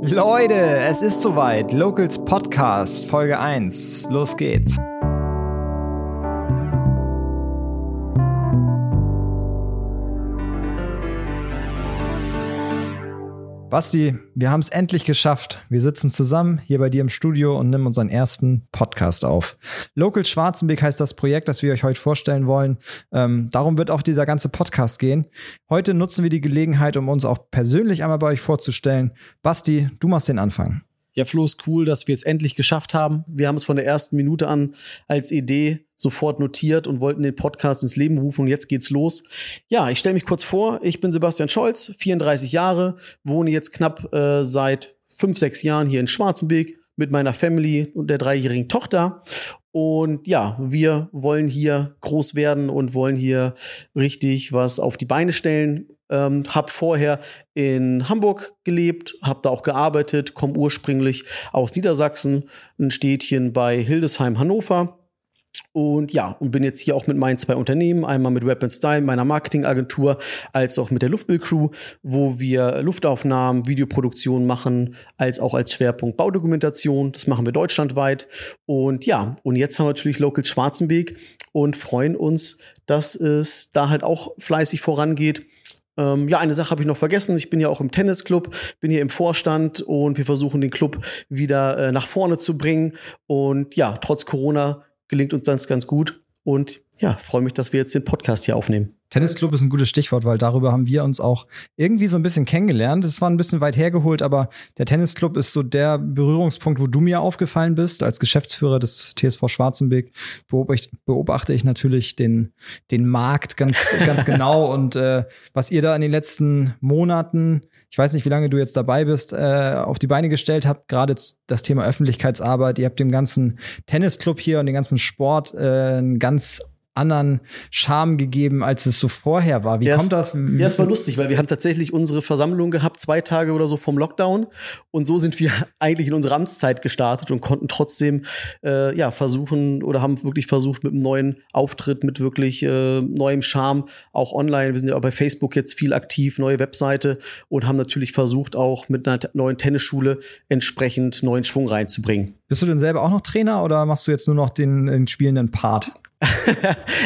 Leute, es ist soweit. Locals Podcast, Folge 1. Los geht's. Basti, wir haben es endlich geschafft. Wir sitzen zusammen hier bei dir im Studio und nehmen unseren ersten Podcast auf. Local Schwarzenbeck heißt das Projekt, das wir euch heute vorstellen wollen. Ähm, darum wird auch dieser ganze Podcast gehen. Heute nutzen wir die Gelegenheit, um uns auch persönlich einmal bei euch vorzustellen. Basti, du machst den Anfang. Ja, Flo, ist cool, dass wir es endlich geschafft haben. Wir haben es von der ersten Minute an als Idee sofort notiert und wollten den Podcast ins Leben rufen und jetzt geht's los. Ja, ich stelle mich kurz vor. Ich bin Sebastian Scholz, 34 Jahre, wohne jetzt knapp äh, seit fünf, sechs Jahren hier in Schwarzenberg mit meiner Family und der dreijährigen Tochter. Und ja, wir wollen hier groß werden und wollen hier richtig was auf die Beine stellen. Ähm, habe vorher in Hamburg gelebt, habe da auch gearbeitet, komme ursprünglich aus Niedersachsen, ein Städtchen bei Hildesheim, Hannover. Und ja, und bin jetzt hier auch mit meinen zwei Unternehmen, einmal mit Web Style, meiner Marketingagentur, als auch mit der Luftbildcrew, wo wir Luftaufnahmen, Videoproduktion machen, als auch als Schwerpunkt Baudokumentation. Das machen wir deutschlandweit. Und ja, und jetzt haben wir natürlich Local Schwarzenbeek und freuen uns, dass es da halt auch fleißig vorangeht. Ähm, ja, eine Sache habe ich noch vergessen. Ich bin ja auch im Tennisclub, bin hier im Vorstand und wir versuchen den Club wieder äh, nach vorne zu bringen. Und ja, trotz Corona gelingt uns das ganz gut. Und ja, freue mich, dass wir jetzt den Podcast hier aufnehmen. Tennisclub ist ein gutes Stichwort, weil darüber haben wir uns auch irgendwie so ein bisschen kennengelernt. Es war ein bisschen weit hergeholt, aber der Tennisclub ist so der Berührungspunkt, wo du mir aufgefallen bist. Als Geschäftsführer des TSV Schwarzenbeck beobachte ich natürlich den, den Markt ganz, ganz genau und äh, was ihr da in den letzten Monaten, ich weiß nicht, wie lange du jetzt dabei bist, äh, auf die Beine gestellt habt, gerade das Thema Öffentlichkeitsarbeit. Ihr habt dem ganzen Tennisclub hier und den ganzen Sport äh, einen ganz anderen Charme gegeben, als es so vorher war. Wie ja, kommt das? Ja, es war lustig, weil wir haben tatsächlich unsere Versammlung gehabt, zwei Tage oder so vom Lockdown. Und so sind wir eigentlich in unsere Amtszeit gestartet und konnten trotzdem äh, ja versuchen oder haben wirklich versucht mit einem neuen Auftritt, mit wirklich äh, neuem Charme, auch online. Wir sind ja auch bei Facebook jetzt viel aktiv, neue Webseite und haben natürlich versucht, auch mit einer neuen Tennisschule entsprechend neuen Schwung reinzubringen. Bist du denn selber auch noch Trainer oder machst du jetzt nur noch den, den spielenden Part?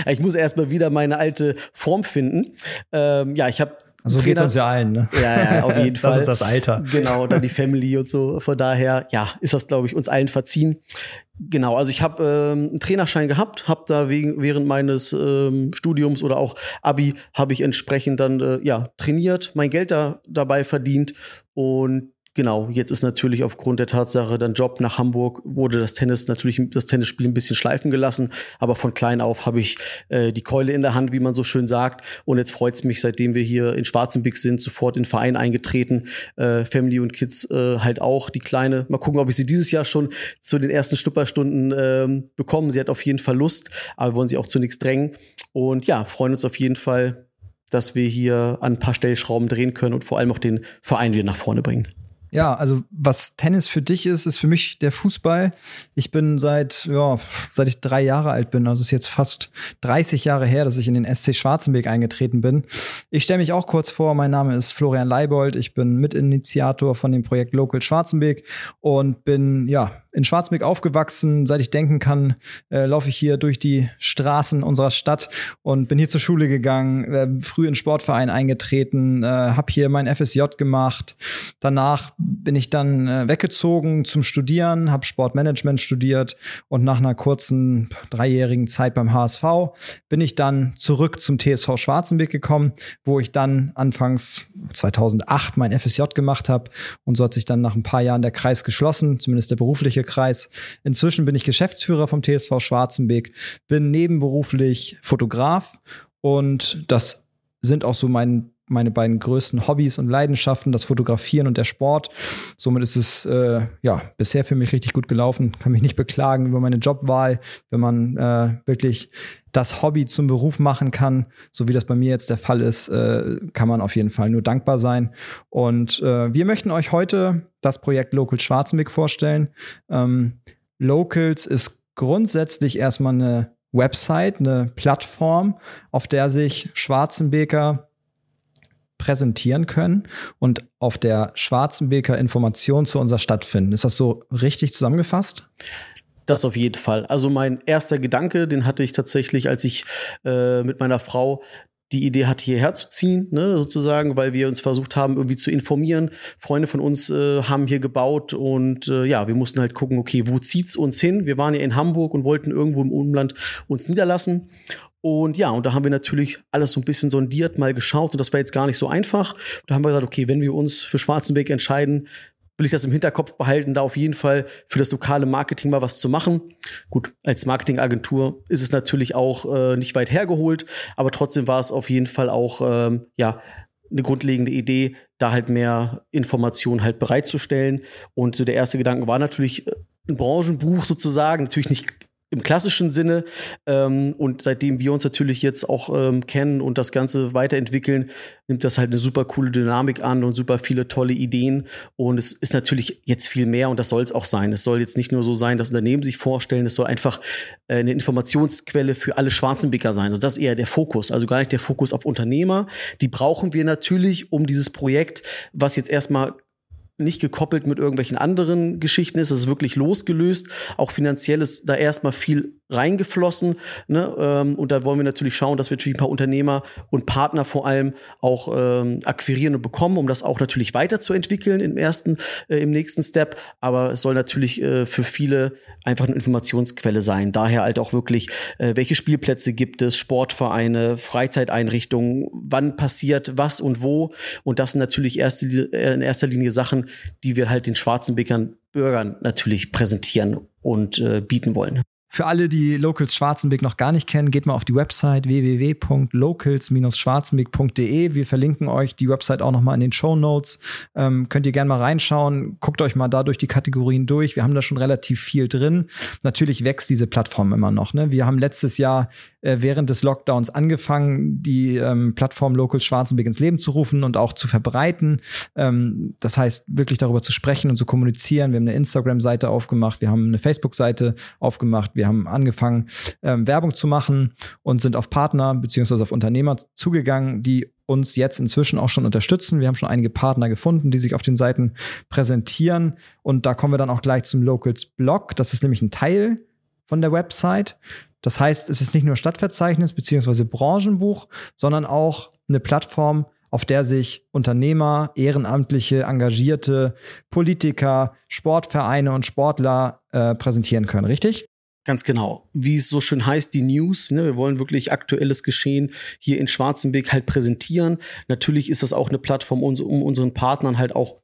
Ich muss erstmal wieder meine alte Form finden. Ähm, ja, ich habe also geht uns ja allen, ne? Ja, ja, auf jeden Fall. Das ist das Alter. Genau, dann die Family und so. Von daher, ja, ist das, glaube ich, uns allen verziehen. Genau, also ich habe ähm, einen Trainerschein gehabt, habe da wegen, während meines ähm, Studiums oder auch Abi habe ich entsprechend dann äh, ja trainiert, mein Geld da dabei verdient und Genau, jetzt ist natürlich aufgrund der Tatsache dann Job nach Hamburg, wurde das Tennis natürlich, das Tennisspiel ein bisschen schleifen gelassen, aber von klein auf habe ich äh, die Keule in der Hand, wie man so schön sagt. Und jetzt freut es mich, seitdem wir hier in Schwarzenbeck sind, sofort in den Verein eingetreten. Äh, Family und Kids äh, halt auch, die Kleine. Mal gucken, ob ich sie dieses Jahr schon zu den ersten Schnupperstunden äh, bekomme. Sie hat auf jeden Fall Lust, aber wir wollen sie auch zu nichts drängen. Und ja, freuen uns auf jeden Fall, dass wir hier an ein paar Stellschrauben drehen können und vor allem auch den Verein wieder nach vorne bringen. Ja, also was Tennis für dich ist, ist für mich der Fußball. Ich bin seit, ja, seit ich drei Jahre alt bin, also ist jetzt fast 30 Jahre her, dass ich in den SC Schwarzenberg eingetreten bin. Ich stelle mich auch kurz vor, mein Name ist Florian Leibold, ich bin Mitinitiator von dem Projekt Local Schwarzenberg und bin, ja, in Schwarzmeck aufgewachsen. Seit ich denken kann, äh, laufe ich hier durch die Straßen unserer Stadt und bin hier zur Schule gegangen, äh, früh in Sportverein eingetreten, äh, habe hier mein FSJ gemacht. Danach bin ich dann äh, weggezogen zum Studieren, habe Sportmanagement studiert und nach einer kurzen dreijährigen Zeit beim HSV bin ich dann zurück zum TSV Schwarzenberg gekommen, wo ich dann anfangs 2008 mein FSJ gemacht habe und so hat sich dann nach ein paar Jahren der Kreis geschlossen, zumindest der berufliche Kreis. Inzwischen bin ich Geschäftsführer vom TSV Schwarzenbeek, bin nebenberuflich Fotograf und das sind auch so mein, meine beiden größten Hobbys und Leidenschaften, das Fotografieren und der Sport. Somit ist es äh, ja bisher für mich richtig gut gelaufen. Kann mich nicht beklagen über meine Jobwahl, wenn man äh, wirklich das Hobby zum Beruf machen kann, so wie das bei mir jetzt der Fall ist, äh, kann man auf jeden Fall nur dankbar sein. Und äh, wir möchten euch heute das Projekt Local Schwarzenbeck vorstellen. Ähm, Locals ist grundsätzlich erstmal eine Website, eine Plattform, auf der sich Schwarzenbeker präsentieren können und auf der Schwarzenbeker Information zu unserer Stadt finden. Ist das so richtig zusammengefasst? Das auf jeden Fall. Also mein erster Gedanke, den hatte ich tatsächlich, als ich äh, mit meiner Frau die Idee hatte, hierher zu ziehen, ne, sozusagen, weil wir uns versucht haben, irgendwie zu informieren. Freunde von uns äh, haben hier gebaut und äh, ja, wir mussten halt gucken, okay, wo zieht's uns hin? Wir waren ja in Hamburg und wollten irgendwo im Umland uns niederlassen. Und ja, und da haben wir natürlich alles so ein bisschen sondiert, mal geschaut und das war jetzt gar nicht so einfach. Da haben wir gesagt, okay, wenn wir uns für Schwarzenberg entscheiden, will ich das im Hinterkopf behalten, da auf jeden Fall für das lokale Marketing mal was zu machen. Gut, als Marketingagentur ist es natürlich auch äh, nicht weit hergeholt, aber trotzdem war es auf jeden Fall auch ähm, ja eine grundlegende Idee, da halt mehr Informationen halt bereitzustellen. Und so der erste Gedanke war natürlich äh, ein Branchenbuch sozusagen, natürlich nicht im klassischen Sinne. Ähm, und seitdem wir uns natürlich jetzt auch ähm, kennen und das Ganze weiterentwickeln, nimmt das halt eine super coole Dynamik an und super viele tolle Ideen. Und es ist natürlich jetzt viel mehr und das soll es auch sein. Es soll jetzt nicht nur so sein, dass Unternehmen sich vorstellen, es soll einfach äh, eine Informationsquelle für alle Schwarzenbeker sein. Also das ist eher der Fokus, also gar nicht der Fokus auf Unternehmer. Die brauchen wir natürlich, um dieses Projekt, was jetzt erstmal nicht gekoppelt mit irgendwelchen anderen Geschichten ist. Es ist wirklich losgelöst. Auch finanziell ist da erstmal viel reingeflossen. Ne? Ähm, und da wollen wir natürlich schauen, dass wir natürlich ein paar Unternehmer und Partner vor allem auch ähm, akquirieren und bekommen, um das auch natürlich weiterzuentwickeln im ersten, äh, im nächsten Step. Aber es soll natürlich äh, für viele einfach eine Informationsquelle sein. Daher halt auch wirklich, äh, welche Spielplätze gibt es, Sportvereine, Freizeiteinrichtungen, wann passiert was und wo. Und das sind natürlich erste, äh, in erster Linie Sachen, die wir halt den schwarzen Bäckern Bürgern natürlich präsentieren und äh, bieten wollen. Für alle, die Locals Schwarzenbeck noch gar nicht kennen, geht mal auf die Website www.locals-schwarzenbeck.de. Wir verlinken euch die Website auch noch mal in den Show Notes. Ähm, könnt ihr gerne mal reinschauen. Guckt euch mal da durch die Kategorien durch. Wir haben da schon relativ viel drin. Natürlich wächst diese Plattform immer noch. Ne? Wir haben letztes Jahr äh, während des Lockdowns angefangen, die ähm, Plattform Locals Schwarzenbeck ins Leben zu rufen und auch zu verbreiten. Ähm, das heißt, wirklich darüber zu sprechen und zu kommunizieren. Wir haben eine Instagram-Seite aufgemacht. Wir haben eine Facebook-Seite aufgemacht. Wir wir haben angefangen, ähm, Werbung zu machen und sind auf Partner beziehungsweise auf Unternehmer zugegangen, die uns jetzt inzwischen auch schon unterstützen. Wir haben schon einige Partner gefunden, die sich auf den Seiten präsentieren. Und da kommen wir dann auch gleich zum Locals Blog. Das ist nämlich ein Teil von der Website. Das heißt, es ist nicht nur Stadtverzeichnis beziehungsweise Branchenbuch, sondern auch eine Plattform, auf der sich Unternehmer, Ehrenamtliche, Engagierte, Politiker, Sportvereine und Sportler äh, präsentieren können, richtig? Ganz genau. Wie es so schön heißt, die News. Ne? Wir wollen wirklich aktuelles Geschehen hier in Schwarzenberg halt präsentieren. Natürlich ist das auch eine Plattform, um unseren Partnern halt auch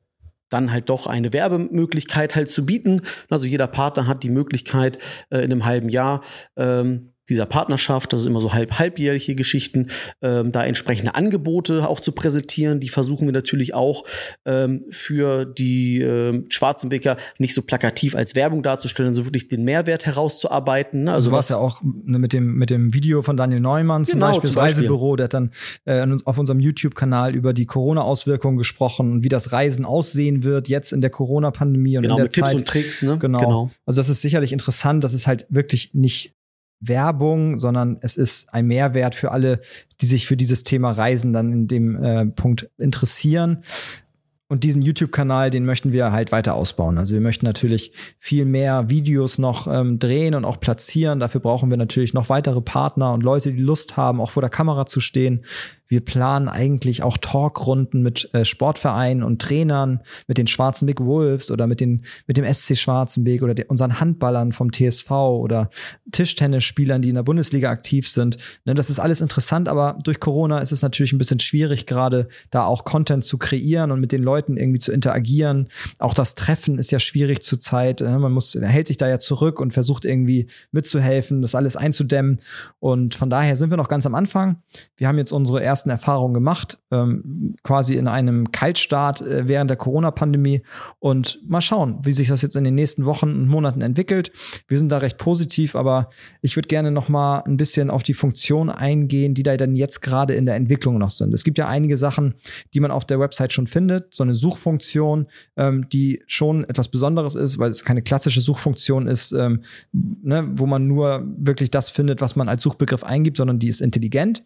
dann halt doch eine Werbemöglichkeit halt zu bieten. Also jeder Partner hat die Möglichkeit, äh, in einem halben Jahr ähm, dieser Partnerschaft, das ist immer so halb halbjährliche Geschichten, ähm, da entsprechende Angebote auch zu präsentieren. Die versuchen wir natürlich auch ähm, für die ähm, Schwarzenbeker nicht so plakativ als Werbung darzustellen, sondern so wirklich den Mehrwert herauszuarbeiten. Ne? Also, also was ja auch ne, mit dem mit dem Video von Daniel Neumann zum genau, Beispiel, zum das Reisebüro, der hat dann äh, auf unserem YouTube-Kanal über die Corona-Auswirkungen gesprochen und wie das Reisen aussehen wird jetzt in der Corona-Pandemie und genau, in der mit Zeit. Tipps und Tricks. Ne? Genau. genau. Also das ist sicherlich interessant. Das ist halt wirklich nicht Werbung, sondern es ist ein Mehrwert für alle, die sich für dieses Thema Reisen dann in dem äh, Punkt interessieren. Und diesen YouTube-Kanal, den möchten wir halt weiter ausbauen. Also wir möchten natürlich viel mehr Videos noch ähm, drehen und auch platzieren. Dafür brauchen wir natürlich noch weitere Partner und Leute, die Lust haben, auch vor der Kamera zu stehen. Wir planen eigentlich auch Talkrunden mit äh, Sportvereinen und Trainern, mit den Schwarzenbeck Wolves oder mit, den, mit dem SC Schwarzenbeck oder den, unseren Handballern vom TSV oder Tischtennisspielern, die in der Bundesliga aktiv sind. Ne, das ist alles interessant, aber durch Corona ist es natürlich ein bisschen schwierig, gerade da auch Content zu kreieren und mit den Leuten irgendwie zu interagieren. Auch das Treffen ist ja schwierig zurzeit. Ne? Man muss, hält sich da ja zurück und versucht irgendwie mitzuhelfen, das alles einzudämmen. Und von daher sind wir noch ganz am Anfang. Wir haben jetzt unsere erste ersten Erfahrungen gemacht, ähm, quasi in einem Kaltstart äh, während der Corona-Pandemie und mal schauen, wie sich das jetzt in den nächsten Wochen und Monaten entwickelt. Wir sind da recht positiv, aber ich würde gerne noch mal ein bisschen auf die Funktion eingehen, die da dann jetzt gerade in der Entwicklung noch sind. Es gibt ja einige Sachen, die man auf der Website schon findet, so eine Suchfunktion, ähm, die schon etwas Besonderes ist, weil es keine klassische Suchfunktion ist, ähm, ne, wo man nur wirklich das findet, was man als Suchbegriff eingibt, sondern die ist intelligent.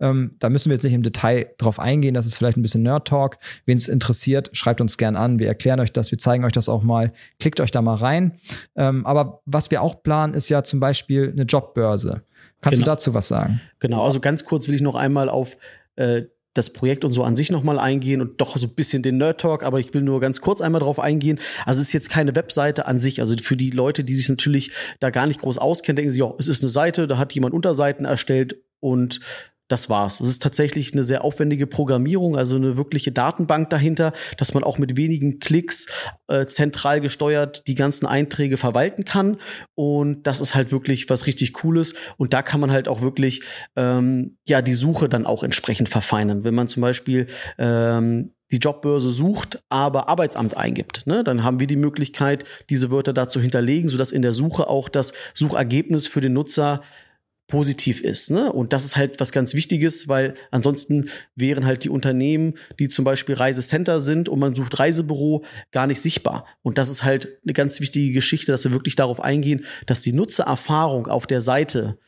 Ähm, da müssen wir wir jetzt nicht im Detail drauf eingehen. Das ist vielleicht ein bisschen Nerd-Talk. Wen es interessiert, schreibt uns gern an. Wir erklären euch das, wir zeigen euch das auch mal. Klickt euch da mal rein. Ähm, aber was wir auch planen, ist ja zum Beispiel eine Jobbörse. Kannst genau. du dazu was sagen? Genau, also ganz kurz will ich noch einmal auf äh, das Projekt und so an sich nochmal eingehen und doch so ein bisschen den Nerd Talk, aber ich will nur ganz kurz einmal drauf eingehen. Also es ist jetzt keine Webseite an sich. Also für die Leute, die sich natürlich da gar nicht groß auskennen, denken sie, ja, es ist eine Seite, da hat jemand Unterseiten erstellt und das war's. Es ist tatsächlich eine sehr aufwendige Programmierung, also eine wirkliche Datenbank dahinter, dass man auch mit wenigen Klicks äh, zentral gesteuert die ganzen Einträge verwalten kann. Und das ist halt wirklich was richtig Cooles. Und da kann man halt auch wirklich ähm, ja die Suche dann auch entsprechend verfeinern. Wenn man zum Beispiel ähm, die Jobbörse sucht, aber Arbeitsamt eingibt. Ne? Dann haben wir die Möglichkeit, diese Wörter da zu hinterlegen, sodass in der Suche auch das Suchergebnis für den Nutzer positiv ist. Ne? Und das ist halt was ganz Wichtiges, weil ansonsten wären halt die Unternehmen, die zum Beispiel Reisecenter sind und man sucht Reisebüro, gar nicht sichtbar. Und das ist halt eine ganz wichtige Geschichte, dass wir wirklich darauf eingehen, dass die Nutzererfahrung auf der Seite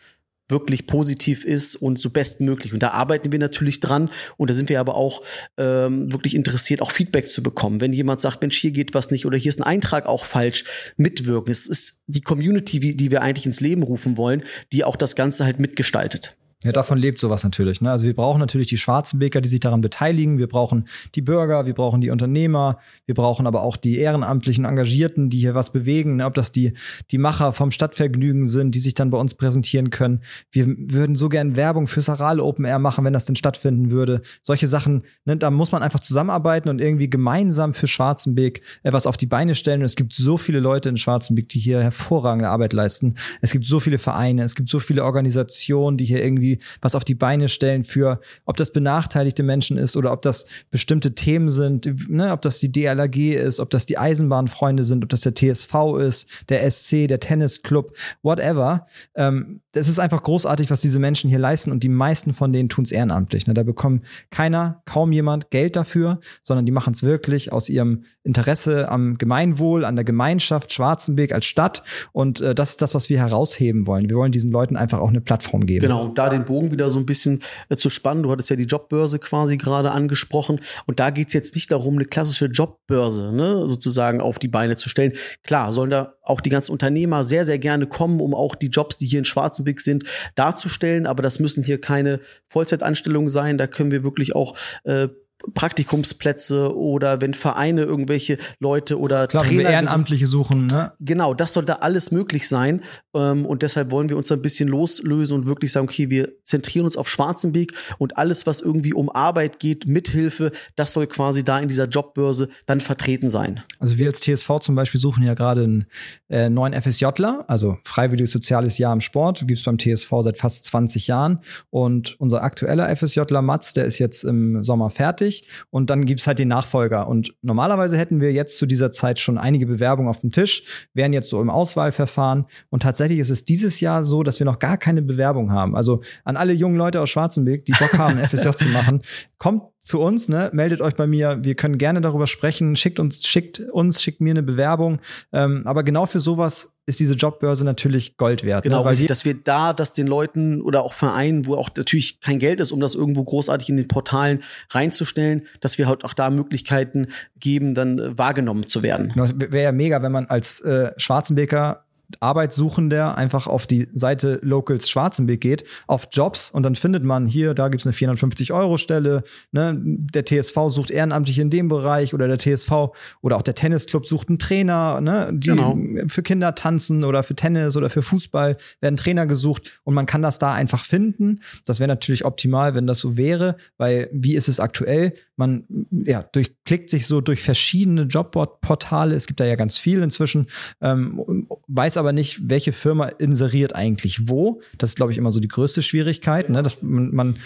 wirklich positiv ist und so bestmöglich. Und da arbeiten wir natürlich dran und da sind wir aber auch ähm, wirklich interessiert, auch Feedback zu bekommen. Wenn jemand sagt, Mensch, hier geht was nicht oder hier ist ein Eintrag auch falsch, mitwirken. Es ist die Community, die wir eigentlich ins Leben rufen wollen, die auch das Ganze halt mitgestaltet. Ja, davon lebt sowas natürlich. Ne? Also wir brauchen natürlich die schwarzen Bäcker, die sich daran beteiligen. Wir brauchen die Bürger, wir brauchen die Unternehmer, wir brauchen aber auch die ehrenamtlichen Engagierten, die hier was bewegen. Ne? Ob das die, die Macher vom Stadtvergnügen sind, die sich dann bei uns präsentieren können. Wir würden so gern Werbung für Saral Open Air machen, wenn das denn stattfinden würde. Solche Sachen, ne? da muss man einfach zusammenarbeiten und irgendwie gemeinsam für Schwarzenbeek etwas auf die Beine stellen. Und es gibt so viele Leute in Schwarzenbeek, die hier hervorragende Arbeit leisten. Es gibt so viele Vereine, es gibt so viele Organisationen, die hier irgendwie was auf die Beine stellen für, ob das benachteiligte Menschen ist oder ob das bestimmte Themen sind, ne, ob das die DLAG ist, ob das die Eisenbahnfreunde sind, ob das der TSV ist, der SC, der Tennisclub, whatever. Ähm, es ist einfach großartig, was diese Menschen hier leisten und die meisten von denen tun es ehrenamtlich. Ne? Da bekommt keiner, kaum jemand Geld dafür, sondern die machen es wirklich aus ihrem Interesse am Gemeinwohl, an der Gemeinschaft Schwarzenberg als Stadt und äh, das ist das, was wir herausheben wollen. Wir wollen diesen Leuten einfach auch eine Plattform geben. Genau, da den Bogen wieder so ein bisschen äh, zu spannen. Du hattest ja die Jobbörse quasi gerade angesprochen und da geht es jetzt nicht darum, eine klassische Jobbörse ne, sozusagen auf die Beine zu stellen. Klar, sollen da auch die ganzen Unternehmer sehr, sehr gerne kommen, um auch die Jobs, die hier in Schwarzenbeck sind, darzustellen. Aber das müssen hier keine Vollzeitanstellungen sein. Da können wir wirklich auch äh, Praktikumsplätze oder wenn Vereine irgendwelche Leute oder Klar, Trainer Ehrenamtliche suchen. Ne? Genau, das sollte alles möglich sein. Ähm, und deshalb wollen wir uns ein bisschen loslösen und wirklich sagen, okay, wir zentrieren uns auf Schwarzenbeek und alles, was irgendwie um Arbeit geht, Mithilfe, das soll quasi da in dieser Jobbörse dann vertreten sein. Also wir als TSV zum Beispiel suchen ja gerade einen äh, neuen FSJler, also Freiwilliges Soziales Jahr im Sport, gibt es beim TSV seit fast 20 Jahren. Und unser aktueller FSJler Mats, der ist jetzt im Sommer fertig fertig und dann gibt's halt den Nachfolger. Und normalerweise hätten wir jetzt zu dieser Zeit schon einige Bewerbungen auf dem Tisch, wären jetzt so im Auswahlverfahren. Und tatsächlich ist es dieses Jahr so, dass wir noch gar keine Bewerbung haben. Also an alle jungen Leute aus Schwarzenberg, die Bock haben, FSJ zu machen, kommt zu uns, ne? meldet euch bei mir. Wir können gerne darüber sprechen. Schickt uns, schickt uns, schickt mir eine Bewerbung. Ähm, aber genau für sowas ist diese Jobbörse natürlich Gold wert. Ne? Genau, ne? weil dass wir da, dass den Leuten oder auch Vereinen, wo auch natürlich kein Geld ist, um das irgendwo großartig in den Portalen reinzustellen, dass wir halt auch da Möglichkeiten geben, dann äh, wahrgenommen zu werden. Genau, wäre ja mega, wenn man als äh, Schwarzenbeker Arbeitssuchender einfach auf die Seite Locals Schwarzenbeck geht, auf Jobs und dann findet man hier, da gibt's eine 450-Euro-Stelle, ne? der TSV sucht ehrenamtlich in dem Bereich oder der TSV oder auch der Tennisclub sucht einen Trainer, ne? die genau. für Kinder tanzen oder für Tennis oder für Fußball werden Trainer gesucht und man kann das da einfach finden. Das wäre natürlich optimal, wenn das so wäre, weil wie ist es aktuell? Man ja, durchklickt sich so durch verschiedene Jobportale, es gibt da ja ganz viel inzwischen, ähm, weiß aber nicht, welche Firma inseriert eigentlich wo. Das ist, glaube ich, immer so die größte Schwierigkeit. Ne? Dass man, man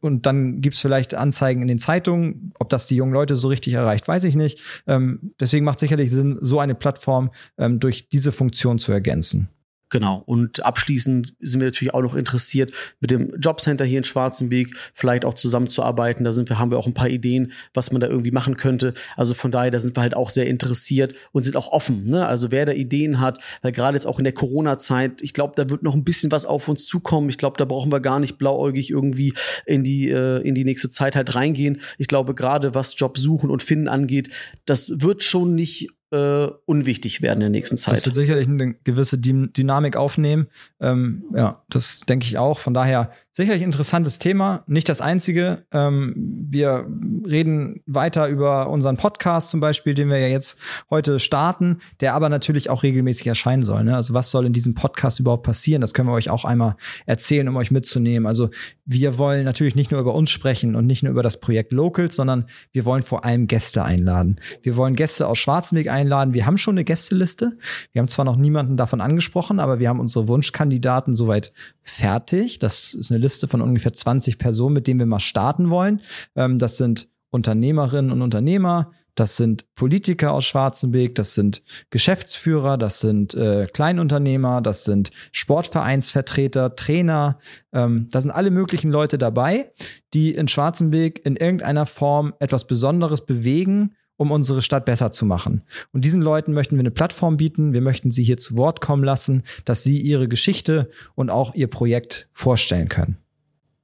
und dann gibt es vielleicht Anzeigen in den Zeitungen. Ob das die jungen Leute so richtig erreicht, weiß ich nicht. Ähm, deswegen macht sicherlich Sinn, so eine Plattform ähm, durch diese Funktion zu ergänzen. Genau. Und abschließend sind wir natürlich auch noch interessiert, mit dem Jobcenter hier in Schwarzenbeek vielleicht auch zusammenzuarbeiten. Da sind wir, haben wir auch ein paar Ideen, was man da irgendwie machen könnte. Also von daher, da sind wir halt auch sehr interessiert und sind auch offen. Ne? Also wer da Ideen hat, weil gerade jetzt auch in der Corona-Zeit, ich glaube, da wird noch ein bisschen was auf uns zukommen. Ich glaube, da brauchen wir gar nicht blauäugig irgendwie in die, äh, in die nächste Zeit halt reingehen. Ich glaube, gerade was Job suchen und finden angeht, das wird schon nicht äh, unwichtig werden in der nächsten Zeit. Das wird sicherlich eine gewisse Dynamik aufnehmen. Ähm, ja, das denke ich auch. Von daher sicherlich interessantes Thema, nicht das einzige. Ähm, wir reden weiter über unseren Podcast zum Beispiel, den wir ja jetzt heute starten, der aber natürlich auch regelmäßig erscheinen soll. Ne? Also was soll in diesem Podcast überhaupt passieren? Das können wir euch auch einmal erzählen, um euch mitzunehmen. Also wir wollen natürlich nicht nur über uns sprechen und nicht nur über das Projekt Locals, sondern wir wollen vor allem Gäste einladen. Wir wollen Gäste aus Schwarzenberg einladen. Wir haben schon eine Gästeliste. Wir haben zwar noch niemanden davon angesprochen, aber wir haben unsere Wunschkandidaten soweit fertig. Das ist eine Liste von ungefähr 20 Personen, mit denen wir mal starten wollen. Ähm, das sind Unternehmerinnen und Unternehmer, das sind Politiker aus Schwarzenberg, das sind Geschäftsführer, das sind äh, Kleinunternehmer, das sind Sportvereinsvertreter, Trainer. Ähm, da sind alle möglichen Leute dabei, die in Schwarzenberg in irgendeiner Form etwas Besonderes bewegen um unsere Stadt besser zu machen. Und diesen Leuten möchten wir eine Plattform bieten. Wir möchten sie hier zu Wort kommen lassen, dass sie ihre Geschichte und auch ihr Projekt vorstellen können.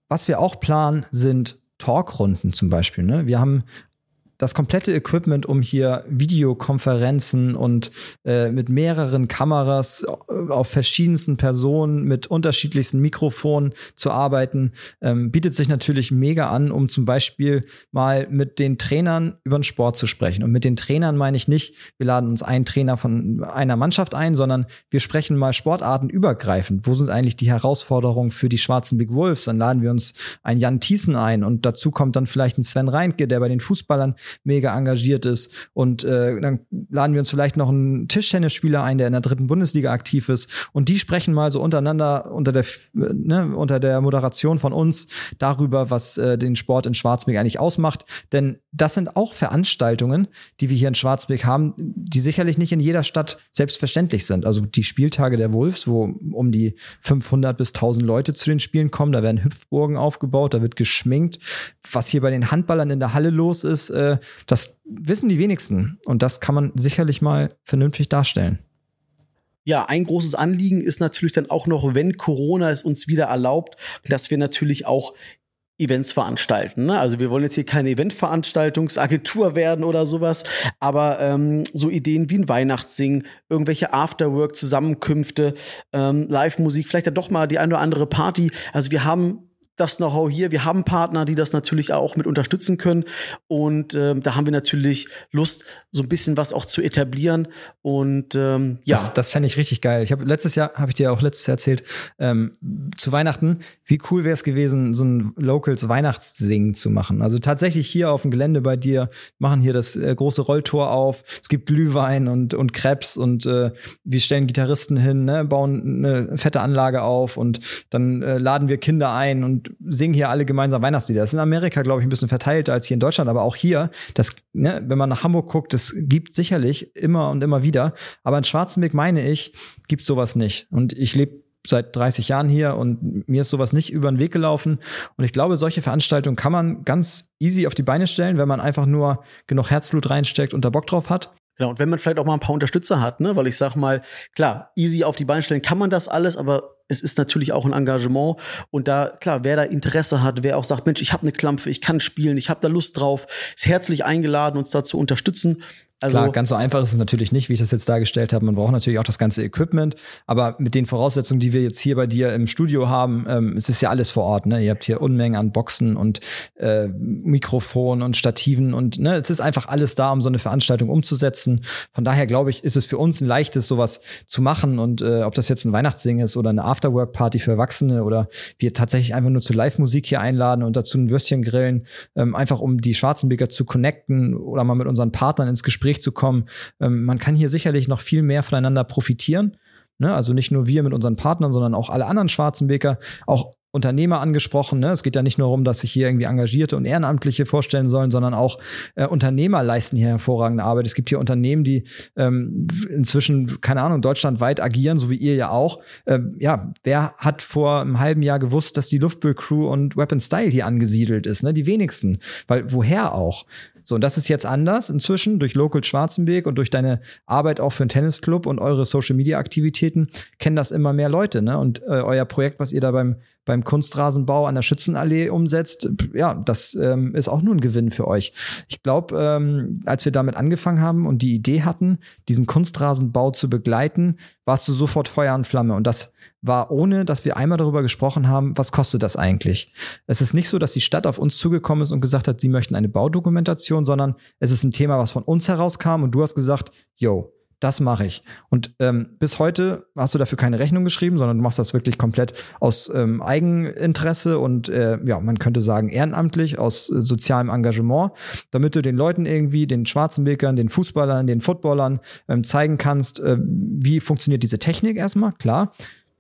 Was wir auch planen, sind Talkrunden zum Beispiel. Ne? Wir haben das komplette Equipment, um hier Videokonferenzen und äh, mit mehreren Kameras auf verschiedensten Personen mit unterschiedlichsten Mikrofonen zu arbeiten, ähm, bietet sich natürlich mega an, um zum Beispiel mal mit den Trainern über den Sport zu sprechen. Und mit den Trainern meine ich nicht, wir laden uns einen Trainer von einer Mannschaft ein, sondern wir sprechen mal Sportarten übergreifend. Wo sind eigentlich die Herausforderungen für die schwarzen Big Wolves? Dann laden wir uns einen Jan Thiessen ein und dazu kommt dann vielleicht ein Sven Reintke, der bei den Fußballern mega engagiert ist. Und äh, dann laden wir uns vielleicht noch einen Tischtennisspieler ein, der in der dritten Bundesliga aktiv ist. Und die sprechen mal so untereinander unter der, ne, unter der Moderation von uns darüber, was äh, den Sport in Schwarzberg eigentlich ausmacht. Denn das sind auch Veranstaltungen, die wir hier in Schwarzberg haben, die sicherlich nicht in jeder Stadt selbstverständlich sind. Also die Spieltage der Wolves, wo um die 500 bis 1000 Leute zu den Spielen kommen, da werden Hüpfburgen aufgebaut, da wird geschminkt. Was hier bei den Handballern in der Halle los ist, äh, das wissen die wenigsten. Und das kann man sicherlich mal vernünftig darstellen. Ja, ein großes Anliegen ist natürlich dann auch noch, wenn Corona es uns wieder erlaubt, dass wir natürlich auch Events veranstalten. Ne? Also wir wollen jetzt hier keine Eventveranstaltungsagentur werden oder sowas, aber ähm, so Ideen wie ein Weihnachtssingen, irgendwelche Afterwork-Zusammenkünfte, ähm, Live-Musik, vielleicht ja doch mal die eine oder andere Party. Also wir haben das Know-how hier. Wir haben Partner, die das natürlich auch mit unterstützen können. Und ähm, da haben wir natürlich Lust, so ein bisschen was auch zu etablieren. Und ähm, ja. Das, das fände ich richtig geil. Ich habe letztes Jahr, habe ich dir auch letztes Jahr erzählt, ähm, zu Weihnachten, wie cool wäre es gewesen, so ein Locals Weihnachtssingen zu machen. Also tatsächlich hier auf dem Gelände bei dir machen hier das äh, große Rolltor auf. Es gibt Glühwein und, und Krebs und äh, wir stellen Gitarristen hin, ne, bauen eine fette Anlage auf und dann äh, laden wir Kinder ein und singen hier alle gemeinsam Weihnachtslieder. Das ist in Amerika, glaube ich, ein bisschen verteilter als hier in Deutschland, aber auch hier, das, ne, wenn man nach Hamburg guckt, das gibt sicherlich immer und immer wieder. Aber in Schwarzenberg, meine ich, gibt's sowas nicht. Und ich lebe seit 30 Jahren hier und mir ist sowas nicht über den Weg gelaufen. Und ich glaube, solche Veranstaltungen kann man ganz easy auf die Beine stellen, wenn man einfach nur genug Herzblut reinsteckt und da Bock drauf hat. Genau, und wenn man vielleicht auch mal ein paar Unterstützer hat, ne, weil ich sag mal, klar, easy auf die Beine stellen kann man das alles, aber es ist natürlich auch ein Engagement und da klar, wer da Interesse hat, wer auch sagt, Mensch, ich habe eine Klampfe, ich kann spielen, ich habe da Lust drauf, ist herzlich eingeladen, uns da zu unterstützen. Also Klar, ganz so einfach ist es natürlich nicht, wie ich das jetzt dargestellt habe. Man braucht natürlich auch das ganze Equipment, aber mit den Voraussetzungen, die wir jetzt hier bei dir im Studio haben, ähm, es ist ja alles vor Ort. Ne? Ihr habt hier Unmengen an Boxen und äh, Mikrofon und Stativen und ne, es ist einfach alles da, um so eine Veranstaltung umzusetzen. Von daher glaube ich, ist es für uns ein leichtes, sowas zu machen und äh, ob das jetzt ein Weihnachtssing ist oder eine Afterwork-Party für Erwachsene oder wir tatsächlich einfach nur zu Live-Musik hier einladen und dazu ein Würstchen grillen, ähm, einfach um die Schwarzenbeker zu connecten oder mal mit unseren Partnern ins Gespräch Gespräch zu kommen. Ähm, man kann hier sicherlich noch viel mehr voneinander profitieren. Ne? Also nicht nur wir mit unseren Partnern, sondern auch alle anderen Schwarzenbeker. Auch Unternehmer angesprochen. Ne? Es geht ja nicht nur darum, dass sich hier irgendwie Engagierte und Ehrenamtliche vorstellen sollen, sondern auch äh, Unternehmer leisten hier hervorragende Arbeit. Es gibt hier Unternehmen, die ähm, inzwischen, keine Ahnung, deutschlandweit agieren, so wie ihr ja auch. Ähm, ja, wer hat vor einem halben Jahr gewusst, dass die Luftbild-Crew und Weapon Style hier angesiedelt ist? Ne? Die wenigsten. Weil woher auch? So, und das ist jetzt anders inzwischen durch Local Schwarzenberg und durch deine Arbeit auch für den Tennisclub und eure Social Media Aktivitäten kennen das immer mehr Leute, ne? Und äh, euer Projekt, was ihr da beim beim Kunstrasenbau an der Schützenallee umsetzt, ja, das ähm, ist auch nur ein Gewinn für euch. Ich glaube, ähm, als wir damit angefangen haben und die Idee hatten, diesen Kunstrasenbau zu begleiten, warst du sofort Feuer und Flamme. Und das war ohne, dass wir einmal darüber gesprochen haben, was kostet das eigentlich. Es ist nicht so, dass die Stadt auf uns zugekommen ist und gesagt hat, sie möchten eine Baudokumentation, sondern es ist ein Thema, was von uns herauskam und du hast gesagt, yo, das mache ich. Und ähm, bis heute hast du dafür keine Rechnung geschrieben, sondern du machst das wirklich komplett aus ähm, Eigeninteresse und äh, ja, man könnte sagen ehrenamtlich, aus äh, sozialem Engagement, damit du den Leuten irgendwie, den Schwarzenbekern, den Fußballern, den Footballern ähm, zeigen kannst, äh, wie funktioniert diese Technik erstmal, klar.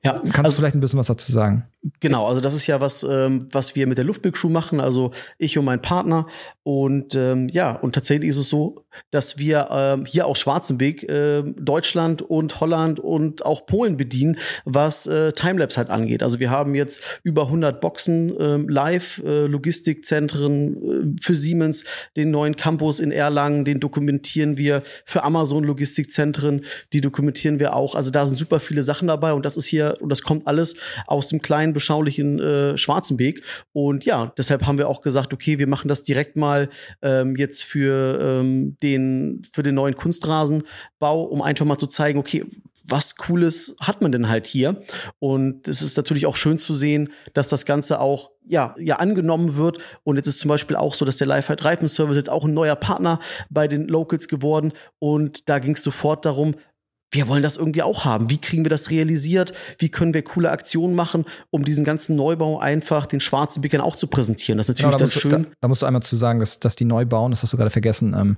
Ja, Kannst also, du vielleicht ein bisschen was dazu sagen? Genau, also das ist ja was, ähm, was wir mit der Luftbildcrew machen, also ich und mein Partner. Und ähm, ja, und tatsächlich ist es so, dass wir ähm, hier auch Schwarzenbeek äh, Deutschland und Holland und auch Polen bedienen, was äh, Timelapse halt angeht. Also wir haben jetzt über 100 Boxen äh, live, äh, Logistikzentren äh, für Siemens, den neuen Campus in Erlangen, den dokumentieren wir für Amazon Logistikzentren, die dokumentieren wir auch. Also da sind super viele Sachen dabei und das ist hier, und das kommt alles aus dem kleinen, beschaulichen äh, Schwarzenbeek. Und ja, deshalb haben wir auch gesagt, okay, wir machen das direkt mal ähm, jetzt für ähm, den, für den neuen Kunstrasenbau, um einfach mal zu zeigen, okay, was Cooles hat man denn halt hier? Und es ist natürlich auch schön zu sehen, dass das Ganze auch ja, ja angenommen wird. Und jetzt ist zum Beispiel auch so, dass der Lifehide Reifenservice jetzt auch ein neuer Partner bei den Locals geworden. Und da ging es sofort darum, wir wollen das irgendwie auch haben. Wie kriegen wir das realisiert? Wie können wir coole Aktionen machen, um diesen ganzen Neubau einfach den schwarzen Bigern auch zu präsentieren? Das ist natürlich genau, da dann schön. Da, da, musst du einmal zu sagen, dass, dass die neu bauen, das hast du gerade vergessen. Ähm,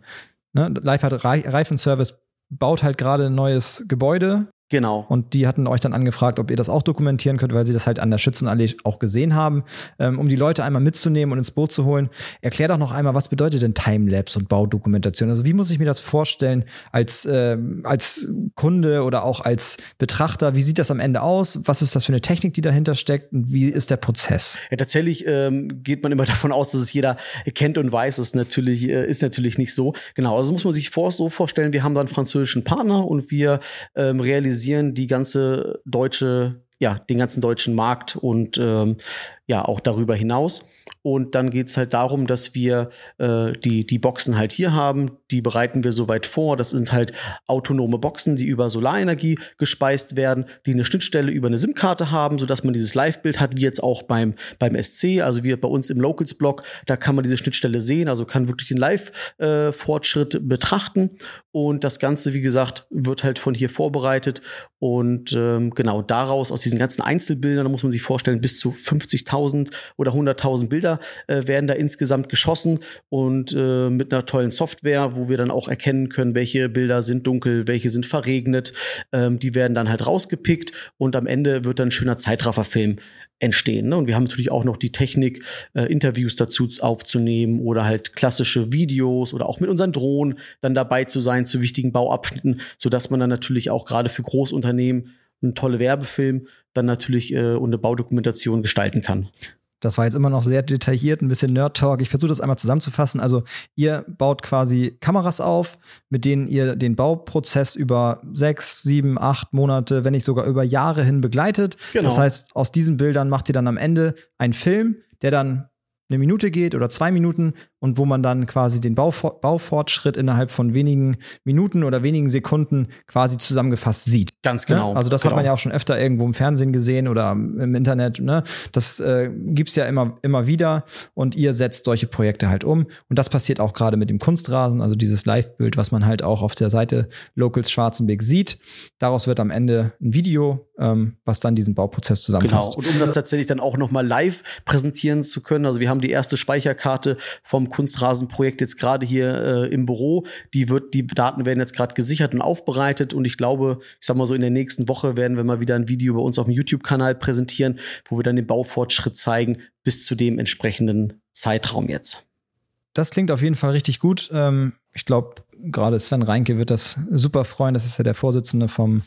ne? Live hat Reifenservice baut halt gerade ein neues Gebäude Genau. Und die hatten euch dann angefragt, ob ihr das auch dokumentieren könnt, weil sie das halt an der Schützenallee auch gesehen haben, ähm, um die Leute einmal mitzunehmen und ins Boot zu holen. Erklär doch noch einmal, was bedeutet denn Timelapse und Baudokumentation? Also wie muss ich mir das vorstellen als, äh, als Kunde oder auch als Betrachter? Wie sieht das am Ende aus? Was ist das für eine Technik, die dahinter steckt? Und wie ist der Prozess? Ja, tatsächlich ähm, geht man immer davon aus, dass es jeder kennt und weiß. Das natürlich, äh, ist natürlich nicht so. Genau, also muss man sich vor, so vorstellen, wir haben da einen französischen Partner und wir ähm, realisieren monetarisieren die ganze deutsche, ja, den ganzen deutschen Markt und ähm, ja auch darüber hinaus. Und dann geht's halt darum, dass wir äh, die, die Boxen halt hier haben. Die bereiten wir soweit vor. Das sind halt autonome Boxen, die über Solarenergie gespeist werden, die eine Schnittstelle über eine SIM-Karte haben, sodass man dieses Live-Bild hat, wie jetzt auch beim, beim SC, also wie bei uns im Locals-Blog. Da kann man diese Schnittstelle sehen, also kann wirklich den Live-Fortschritt äh, betrachten. Und das Ganze, wie gesagt, wird halt von hier vorbereitet. Und ähm, genau daraus, aus diesen ganzen Einzelbildern, da muss man sich vorstellen, bis zu 50.000 oder 100.000 Bilder äh, werden da insgesamt geschossen und äh, mit einer tollen Software, wo wir dann auch erkennen können, welche Bilder sind dunkel, welche sind verregnet. Ähm, die werden dann halt rausgepickt und am Ende wird dann ein schöner Zeitrafferfilm entstehen. Ne? Und wir haben natürlich auch noch die Technik, äh, Interviews dazu aufzunehmen oder halt klassische Videos oder auch mit unseren Drohnen dann dabei zu sein zu wichtigen Bauabschnitten, so dass man dann natürlich auch gerade für Großunternehmen einen tolle Werbefilm dann natürlich äh, und eine Baudokumentation gestalten kann. Das war jetzt immer noch sehr detailliert, ein bisschen Nerd-Talk. Ich versuche das einmal zusammenzufassen. Also ihr baut quasi Kameras auf, mit denen ihr den Bauprozess über sechs, sieben, acht Monate, wenn nicht sogar über Jahre hin begleitet. Genau. Das heißt, aus diesen Bildern macht ihr dann am Ende einen Film, der dann eine Minute geht oder zwei Minuten und wo man dann quasi den Baufort Baufortschritt innerhalb von wenigen Minuten oder wenigen Sekunden quasi zusammengefasst sieht. Ganz genau. Ja? Also das genau. hat man ja auch schon öfter irgendwo im Fernsehen gesehen oder im Internet. Ne? Das äh, gibt's ja immer immer wieder und ihr setzt solche Projekte halt um und das passiert auch gerade mit dem Kunstrasen, also dieses Live-Bild, was man halt auch auf der Seite Locals Schwarzenberg sieht. Daraus wird am Ende ein Video ähm, was dann diesen Bauprozess zusammenfasst. Genau. Und um das tatsächlich dann auch nochmal live präsentieren zu können, also wir haben die erste Speicherkarte vom Kunstrasenprojekt jetzt gerade hier äh, im Büro. Die wird, die Daten werden jetzt gerade gesichert und aufbereitet und ich glaube, ich sag mal so in der nächsten Woche werden wir mal wieder ein Video bei uns auf dem YouTube-Kanal präsentieren, wo wir dann den Baufortschritt zeigen bis zu dem entsprechenden Zeitraum jetzt. Das klingt auf jeden Fall richtig gut. Ähm, ich glaube, gerade Sven Reinke wird das super freuen. Das ist ja der Vorsitzende vom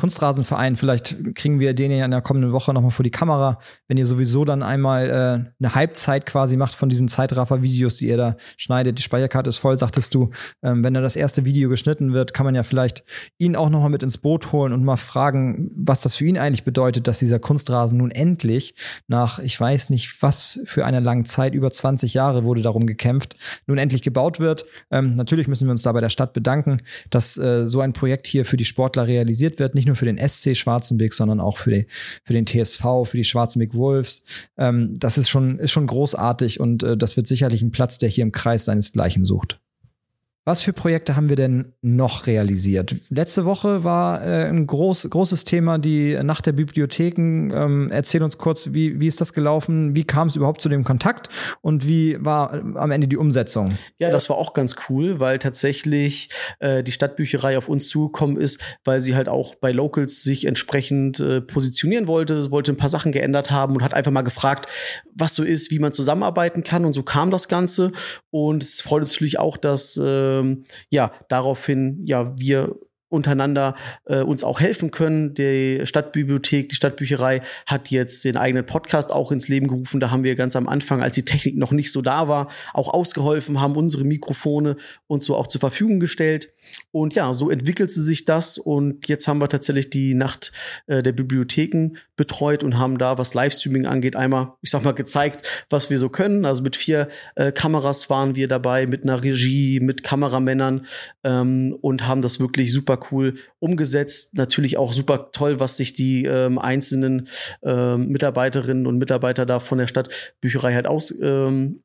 Kunstrasenverein. Vielleicht kriegen wir den ja in der kommenden Woche nochmal vor die Kamera, wenn ihr sowieso dann einmal äh, eine Halbzeit quasi macht von diesen Zeitraffer-Videos, die ihr da schneidet. Die Speicherkarte ist voll, sagtest du. Ähm, wenn da das erste Video geschnitten wird, kann man ja vielleicht ihn auch nochmal mit ins Boot holen und mal fragen, was das für ihn eigentlich bedeutet, dass dieser Kunstrasen nun endlich nach, ich weiß nicht was für einer langen Zeit, über 20 Jahre wurde darum gekämpft, nun endlich gebaut wird. Ähm, natürlich müssen wir uns dabei bei der Stadt bedanken, dass äh, so ein Projekt hier für die Sportler realisiert wird. Nicht nur für den SC Schwarzenbeck, sondern auch für, die, für den TSV, für die Schwarzenbeck Wolves. Ähm, das ist schon, ist schon großartig und äh, das wird sicherlich ein Platz, der hier im Kreis seinesgleichen sucht. Was für Projekte haben wir denn noch realisiert? Letzte Woche war äh, ein groß, großes Thema die Nacht der Bibliotheken. Ähm, erzähl uns kurz, wie, wie ist das gelaufen? Wie kam es überhaupt zu dem Kontakt? Und wie war äh, am Ende die Umsetzung? Ja, das war auch ganz cool, weil tatsächlich äh, die Stadtbücherei auf uns zugekommen ist, weil sie halt auch bei Locals sich entsprechend äh, positionieren wollte, wollte ein paar Sachen geändert haben und hat einfach mal gefragt, was so ist, wie man zusammenarbeiten kann. Und so kam das Ganze. Und es freut uns natürlich auch, dass äh, ähm, ja, daraufhin, ja, wir untereinander äh, uns auch helfen können. Die Stadtbibliothek, die Stadtbücherei hat jetzt den eigenen Podcast auch ins Leben gerufen. Da haben wir ganz am Anfang, als die Technik noch nicht so da war, auch ausgeholfen, haben unsere Mikrofone und so auch zur Verfügung gestellt. Und ja, so entwickelte sich das und jetzt haben wir tatsächlich die Nacht äh, der Bibliotheken betreut und haben da, was Livestreaming angeht, einmal, ich sag mal, gezeigt, was wir so können. Also mit vier äh, Kameras waren wir dabei, mit einer Regie, mit Kameramännern ähm, und haben das wirklich super cool umgesetzt. Natürlich auch super toll, was sich die ähm, einzelnen ähm, Mitarbeiterinnen und Mitarbeiter da von der Stadtbücherei halt aus, ähm,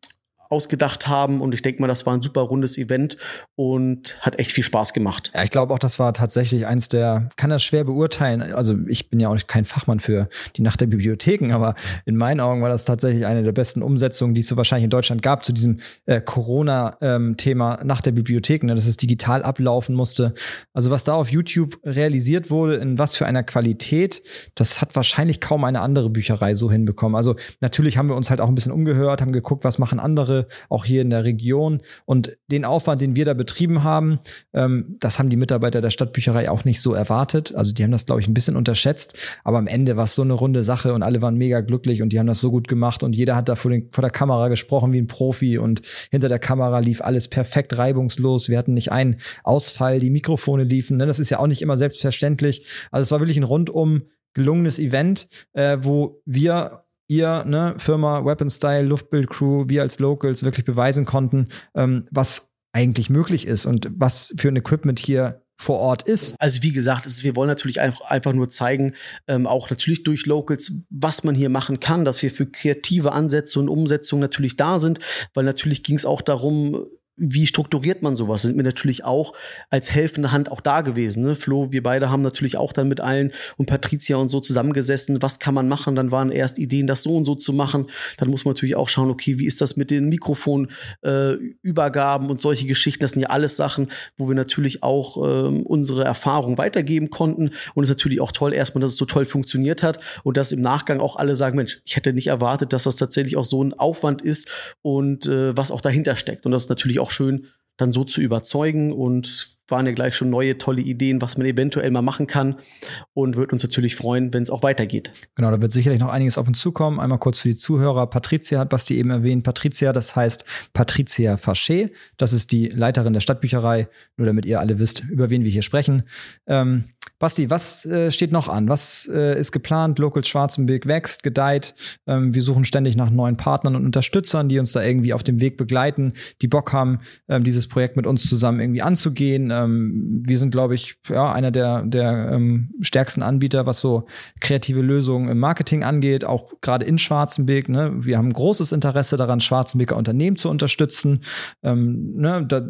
ausgedacht haben. Und ich denke mal, das war ein super rundes Event und hat echt viel Spaß gemacht. Ja, ich glaube auch, das war tatsächlich eins der, kann das schwer beurteilen. Also ich bin ja auch kein Fachmann für die Nacht der Bibliotheken, aber in meinen Augen war das tatsächlich eine der besten Umsetzungen, die es so wahrscheinlich in Deutschland gab zu diesem äh, Corona-Thema ähm, Nacht der Bibliotheken, ne, dass es digital ablaufen musste. Also was da auf YouTube realisiert wurde, in was für einer Qualität, das hat wahrscheinlich kaum eine andere Bücherei so hinbekommen. Also natürlich haben wir uns halt auch ein bisschen umgehört, haben geguckt, was machen andere auch hier in der Region. Und den Aufwand, den wir da betrieben haben, ähm, das haben die Mitarbeiter der Stadtbücherei auch nicht so erwartet. Also die haben das, glaube ich, ein bisschen unterschätzt. Aber am Ende war es so eine runde Sache und alle waren mega glücklich und die haben das so gut gemacht und jeder hat da vor, den, vor der Kamera gesprochen wie ein Profi und hinter der Kamera lief alles perfekt reibungslos. Wir hatten nicht einen Ausfall, die Mikrofone liefen. Ne? Das ist ja auch nicht immer selbstverständlich. Also es war wirklich ein rundum gelungenes Event, äh, wo wir ihr, ne, Firma Weapon Style, Luftbild Crew, wir als Locals wirklich beweisen konnten, ähm, was eigentlich möglich ist und was für ein Equipment hier vor Ort ist. Also wie gesagt, ist, wir wollen natürlich einfach, einfach nur zeigen, ähm, auch natürlich durch Locals, was man hier machen kann, dass wir für kreative Ansätze und Umsetzungen natürlich da sind, weil natürlich ging es auch darum, wie strukturiert man sowas? Sind mir natürlich auch als helfende Hand auch da gewesen. Ne? Flo, wir beide haben natürlich auch dann mit allen und Patricia und so zusammengesessen. Was kann man machen? Dann waren erst Ideen, das so und so zu machen. Dann muss man natürlich auch schauen, okay, wie ist das mit den Mikrofonübergaben äh, und solche Geschichten? Das sind ja alles Sachen, wo wir natürlich auch ähm, unsere Erfahrung weitergeben konnten. Und es ist natürlich auch toll, erstmal, dass es so toll funktioniert hat und dass im Nachgang auch alle sagen, Mensch, ich hätte nicht erwartet, dass das tatsächlich auch so ein Aufwand ist und äh, was auch dahinter steckt. Und das ist natürlich auch auch schön, dann so zu überzeugen und waren ja gleich schon neue tolle Ideen, was man eventuell mal machen kann und würde uns natürlich freuen, wenn es auch weitergeht. Genau, da wird sicherlich noch einiges auf uns zukommen. Einmal kurz für die Zuhörer. Patricia hat Basti eben erwähnt. Patricia, das heißt Patricia Faché. Das ist die Leiterin der Stadtbücherei, nur damit ihr alle wisst, über wen wir hier sprechen. Ähm, Basti, was äh, steht noch an? Was äh, ist geplant? Local Schwarzenberg wächst, gedeiht. Ähm, wir suchen ständig nach neuen Partnern und Unterstützern, die uns da irgendwie auf dem Weg begleiten, die Bock haben, ähm, dieses Projekt mit uns zusammen irgendwie anzugehen. Ähm, wir sind, glaube ich, ja, einer der, der ähm, stärksten Anbieter, was so kreative Lösungen im Marketing angeht, auch gerade in Schwarzenberg. Ne? Wir haben großes Interesse daran, Schwarzenberger Unternehmen zu unterstützen. Ähm, ne? Da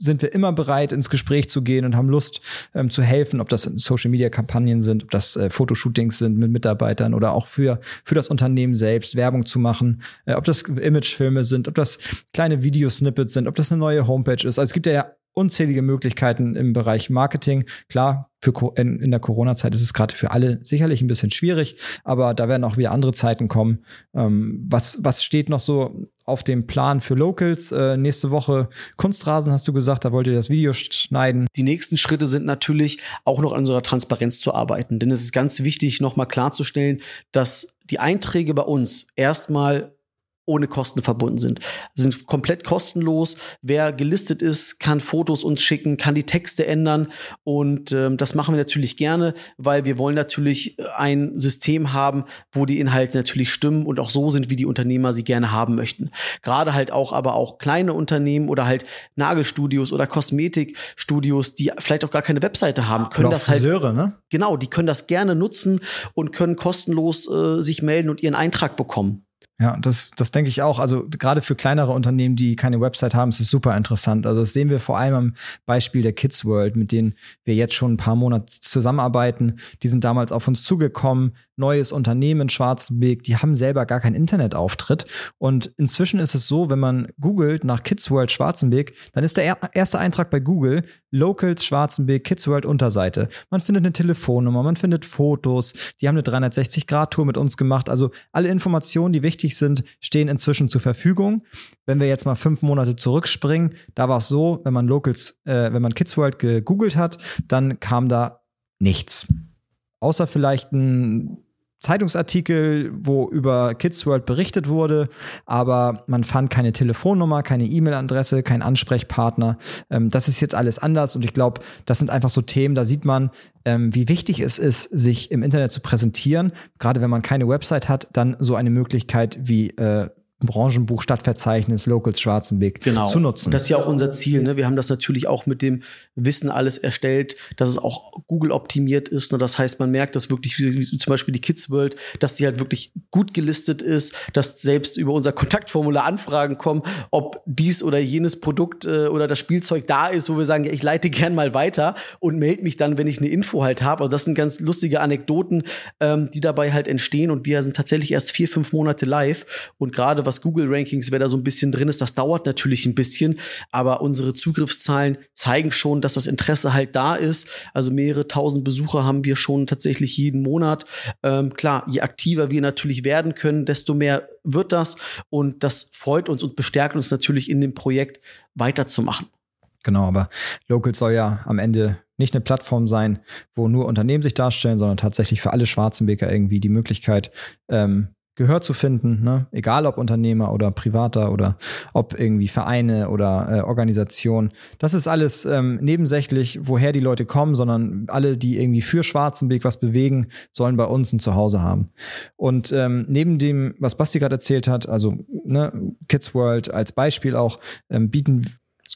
sind wir immer bereit, ins Gespräch zu gehen und haben Lust ähm, zu helfen, ob das Social-Media-Kampagnen sind, ob das äh, Fotoshootings sind mit Mitarbeitern oder auch für, für das Unternehmen selbst Werbung zu machen, äh, ob das Imagefilme sind, ob das kleine Videosnippets sind, ob das eine neue Homepage ist. Also es gibt ja unzählige Möglichkeiten im Bereich Marketing. Klar, für in, in der Corona-Zeit ist es gerade für alle sicherlich ein bisschen schwierig, aber da werden auch wieder andere Zeiten kommen. Ähm, was, was steht noch so auf dem Plan für Locals? Äh, nächste Woche Kunstrasen, hast du gesagt, da wollt ihr das Video schneiden. Die nächsten Schritte sind natürlich auch noch an unserer Transparenz zu arbeiten, denn es ist ganz wichtig, nochmal klarzustellen, dass die Einträge bei uns erstmal ohne Kosten verbunden sind. Sind komplett kostenlos. Wer gelistet ist, kann Fotos uns schicken, kann die Texte ändern und ähm, das machen wir natürlich gerne, weil wir wollen natürlich ein System haben, wo die Inhalte natürlich stimmen und auch so sind, wie die Unternehmer sie gerne haben möchten. Gerade halt auch, aber auch kleine Unternehmen oder halt Nagelstudios oder Kosmetikstudios, die vielleicht auch gar keine Webseite haben, können das halt Friseure, ne? genau, die können das gerne nutzen und können kostenlos äh, sich melden und ihren Eintrag bekommen. Ja, das, das denke ich auch. Also gerade für kleinere Unternehmen, die keine Website haben, ist es super interessant. Also das sehen wir vor allem am Beispiel der Kids World, mit denen wir jetzt schon ein paar Monate zusammenarbeiten. Die sind damals auf uns zugekommen, neues Unternehmen in Schwarzenberg, die haben selber gar keinen Internetauftritt. Und inzwischen ist es so, wenn man googelt nach Kids World Schwarzenberg, dann ist der erste Eintrag bei Google Locals Schwarzenberg Kids World Unterseite. Man findet eine Telefonnummer, man findet Fotos, die haben eine 360-Grad-Tour mit uns gemacht. Also alle Informationen, die wichtig sind, stehen inzwischen zur Verfügung. Wenn wir jetzt mal fünf Monate zurückspringen, da war es so, wenn man Locals, äh, wenn man Kids World gegoogelt hat, dann kam da nichts. Außer vielleicht ein Zeitungsartikel, wo über Kids World berichtet wurde, aber man fand keine Telefonnummer, keine E-Mail-Adresse, keinen Ansprechpartner. Ähm, das ist jetzt alles anders und ich glaube, das sind einfach so Themen, da sieht man, ähm, wie wichtig es ist, sich im Internet zu präsentieren. Gerade wenn man keine Website hat, dann so eine Möglichkeit wie äh, Branchenbuch, Stadtverzeichnis, Locals Schwarzenbeck genau. zu nutzen. Das ist ja auch unser Ziel. Ne? Wir haben das natürlich auch mit dem Wissen alles erstellt, dass es auch Google optimiert ist. Ne? Das heißt, man merkt, dass wirklich wie, wie zum Beispiel die Kids World, dass die halt wirklich gut gelistet ist, dass selbst über unser Kontaktformular Anfragen kommen, ob dies oder jenes Produkt äh, oder das Spielzeug da ist, wo wir sagen, ja, ich leite gern mal weiter und melde mich dann, wenn ich eine Info halt habe. Also das sind ganz lustige Anekdoten, ähm, die dabei halt entstehen. Und wir sind tatsächlich erst vier, fünf Monate live und gerade was Google-Rankings, wer da so ein bisschen drin ist, das dauert natürlich ein bisschen, aber unsere Zugriffszahlen zeigen schon, dass das Interesse halt da ist. Also mehrere tausend Besucher haben wir schon tatsächlich jeden Monat. Ähm, klar, je aktiver wir natürlich werden können, desto mehr wird das und das freut uns und bestärkt uns natürlich in dem Projekt weiterzumachen. Genau, aber Local soll ja am Ende nicht eine Plattform sein, wo nur Unternehmen sich darstellen, sondern tatsächlich für alle Schwarzenbeker irgendwie die Möglichkeit, ähm, Gehör zu finden, ne? egal ob Unternehmer oder Privater oder ob irgendwie Vereine oder äh, Organisationen. Das ist alles ähm, nebensächlich, woher die Leute kommen, sondern alle, die irgendwie für Schwarzenbeek was bewegen, sollen bei uns ein Zuhause haben. Und ähm, neben dem, was Basti gerade erzählt hat, also ne, Kids World als Beispiel auch, ähm, bieten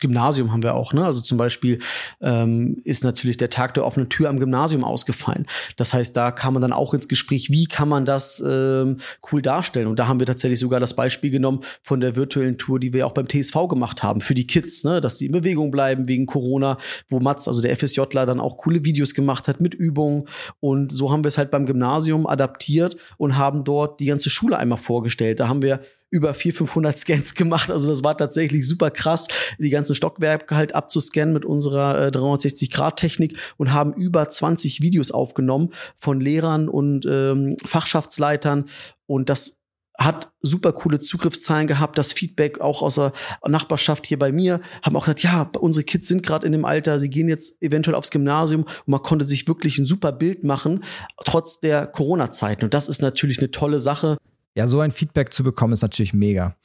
Gymnasium haben wir auch. Ne? Also zum Beispiel ähm, ist natürlich der Tag der offenen Tür am Gymnasium ausgefallen. Das heißt, da kam man dann auch ins Gespräch, wie kann man das ähm, cool darstellen. Und da haben wir tatsächlich sogar das Beispiel genommen von der virtuellen Tour, die wir auch beim TSV gemacht haben für die Kids, ne? dass sie in Bewegung bleiben wegen Corona, wo Mats, also der FSJler, dann auch coole Videos gemacht hat mit Übungen. Und so haben wir es halt beim Gymnasium adaptiert und haben dort die ganze Schule einmal vorgestellt. Da haben wir über 400, 500 Scans gemacht. Also das war tatsächlich super krass, die ganzen Stockwerke halt abzuscannen mit unserer äh, 360-Grad-Technik und haben über 20 Videos aufgenommen von Lehrern und ähm, Fachschaftsleitern. Und das hat super coole Zugriffszahlen gehabt, das Feedback auch aus der Nachbarschaft hier bei mir, haben auch gesagt, ja, unsere Kids sind gerade in dem Alter, sie gehen jetzt eventuell aufs Gymnasium und man konnte sich wirklich ein super Bild machen, trotz der Corona-Zeiten. Und das ist natürlich eine tolle Sache. Ja, so ein Feedback zu bekommen, ist natürlich mega.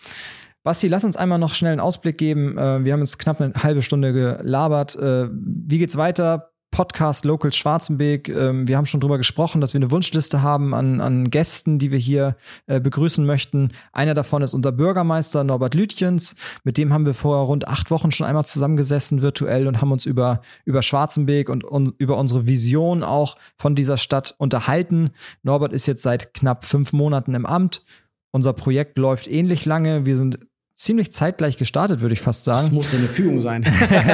Basti, lass uns einmal noch schnell einen Ausblick geben. Äh, wir haben jetzt knapp eine halbe Stunde gelabert. Äh, wie geht's weiter? Podcast Locals Schwarzenbeek. Ähm, wir haben schon drüber gesprochen, dass wir eine Wunschliste haben an, an Gästen, die wir hier äh, begrüßen möchten. Einer davon ist unser Bürgermeister Norbert Lütjens. Mit dem haben wir vor rund acht Wochen schon einmal zusammengesessen virtuell und haben uns über, über Schwarzenbeek und, und über unsere Vision auch von dieser Stadt unterhalten. Norbert ist jetzt seit knapp fünf Monaten im Amt. Unser Projekt läuft ähnlich lange. Wir sind ziemlich zeitgleich gestartet, würde ich fast sagen. Das muss eine Fügung sein.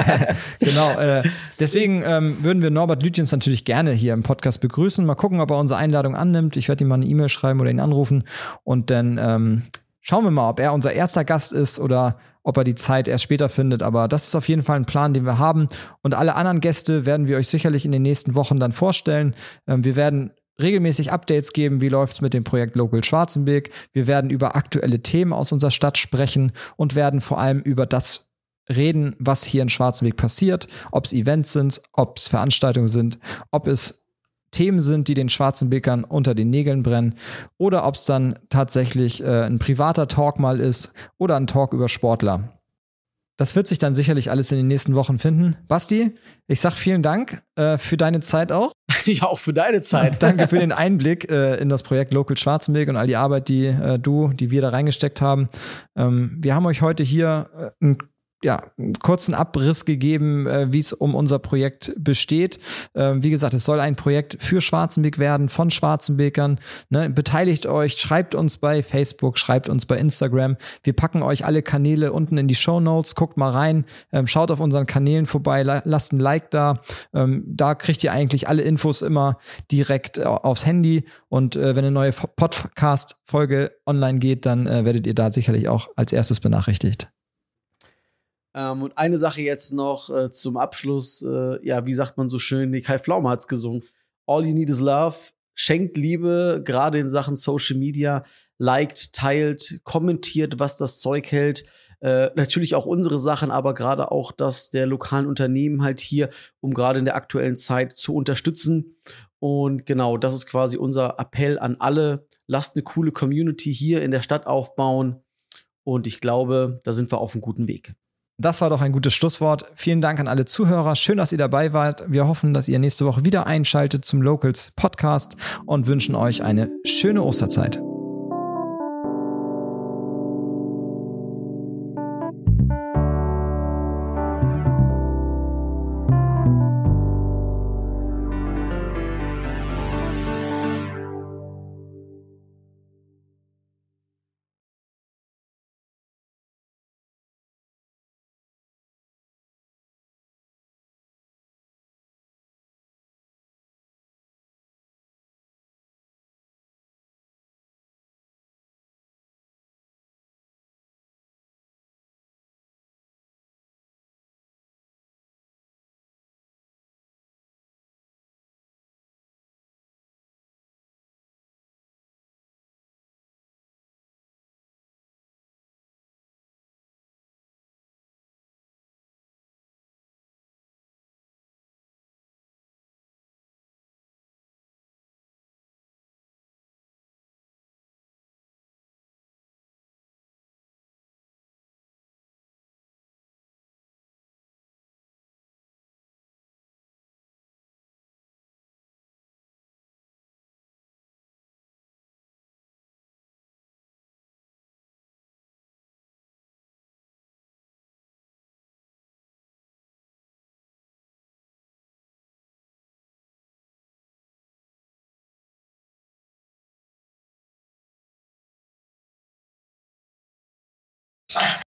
genau. Äh, deswegen ähm, würden wir Norbert Lütjens natürlich gerne hier im Podcast begrüßen. Mal gucken, ob er unsere Einladung annimmt. Ich werde ihm mal eine E-Mail schreiben oder ihn anrufen und dann ähm, schauen wir mal, ob er unser erster Gast ist oder ob er die Zeit erst später findet. Aber das ist auf jeden Fall ein Plan, den wir haben. Und alle anderen Gäste werden wir euch sicherlich in den nächsten Wochen dann vorstellen. Ähm, wir werden regelmäßig Updates geben, wie läuft's mit dem Projekt Local Schwarzenberg. Wir werden über aktuelle Themen aus unserer Stadt sprechen und werden vor allem über das reden, was hier in Schwarzenberg passiert, ob es Events sind, ob es Veranstaltungen sind, ob es Themen sind, die den Schwarzenbergern unter den Nägeln brennen oder ob es dann tatsächlich äh, ein privater Talk mal ist oder ein Talk über Sportler. Das wird sich dann sicherlich alles in den nächsten Wochen finden. Basti, ich sag vielen Dank äh, für deine Zeit auch. ja, auch für deine Zeit. Danke für den Einblick äh, in das Projekt Local Schwarzenberg und all die Arbeit, die äh, du, die wir da reingesteckt haben. Ähm, wir haben euch heute hier äh, ein ja, einen kurzen Abriss gegeben, äh, wie es um unser Projekt besteht. Ähm, wie gesagt, es soll ein Projekt für Schwarzenbeck werden, von Schwarzenbeckern. Ne? Beteiligt euch, schreibt uns bei Facebook, schreibt uns bei Instagram. Wir packen euch alle Kanäle unten in die Show Notes. Guckt mal rein, ähm, schaut auf unseren Kanälen vorbei, lasst ein Like da. Ähm, da kriegt ihr eigentlich alle Infos immer direkt äh, aufs Handy. Und äh, wenn eine neue Podcast-Folge online geht, dann äh, werdet ihr da sicherlich auch als erstes benachrichtigt. Ähm, und eine Sache jetzt noch äh, zum Abschluss. Äh, ja, wie sagt man so schön? Nee, Kai Pflaume hat's gesungen. All you need is love. Schenkt Liebe, gerade in Sachen Social Media. Liked, teilt, kommentiert, was das Zeug hält. Äh, natürlich auch unsere Sachen, aber gerade auch das der lokalen Unternehmen halt hier, um gerade in der aktuellen Zeit zu unterstützen. Und genau, das ist quasi unser Appell an alle. Lasst eine coole Community hier in der Stadt aufbauen. Und ich glaube, da sind wir auf einem guten Weg. Das war doch ein gutes Schlusswort. Vielen Dank an alle Zuhörer. Schön, dass ihr dabei wart. Wir hoffen, dass ihr nächste Woche wieder einschaltet zum Locals Podcast und wünschen euch eine schöne Osterzeit. Yes.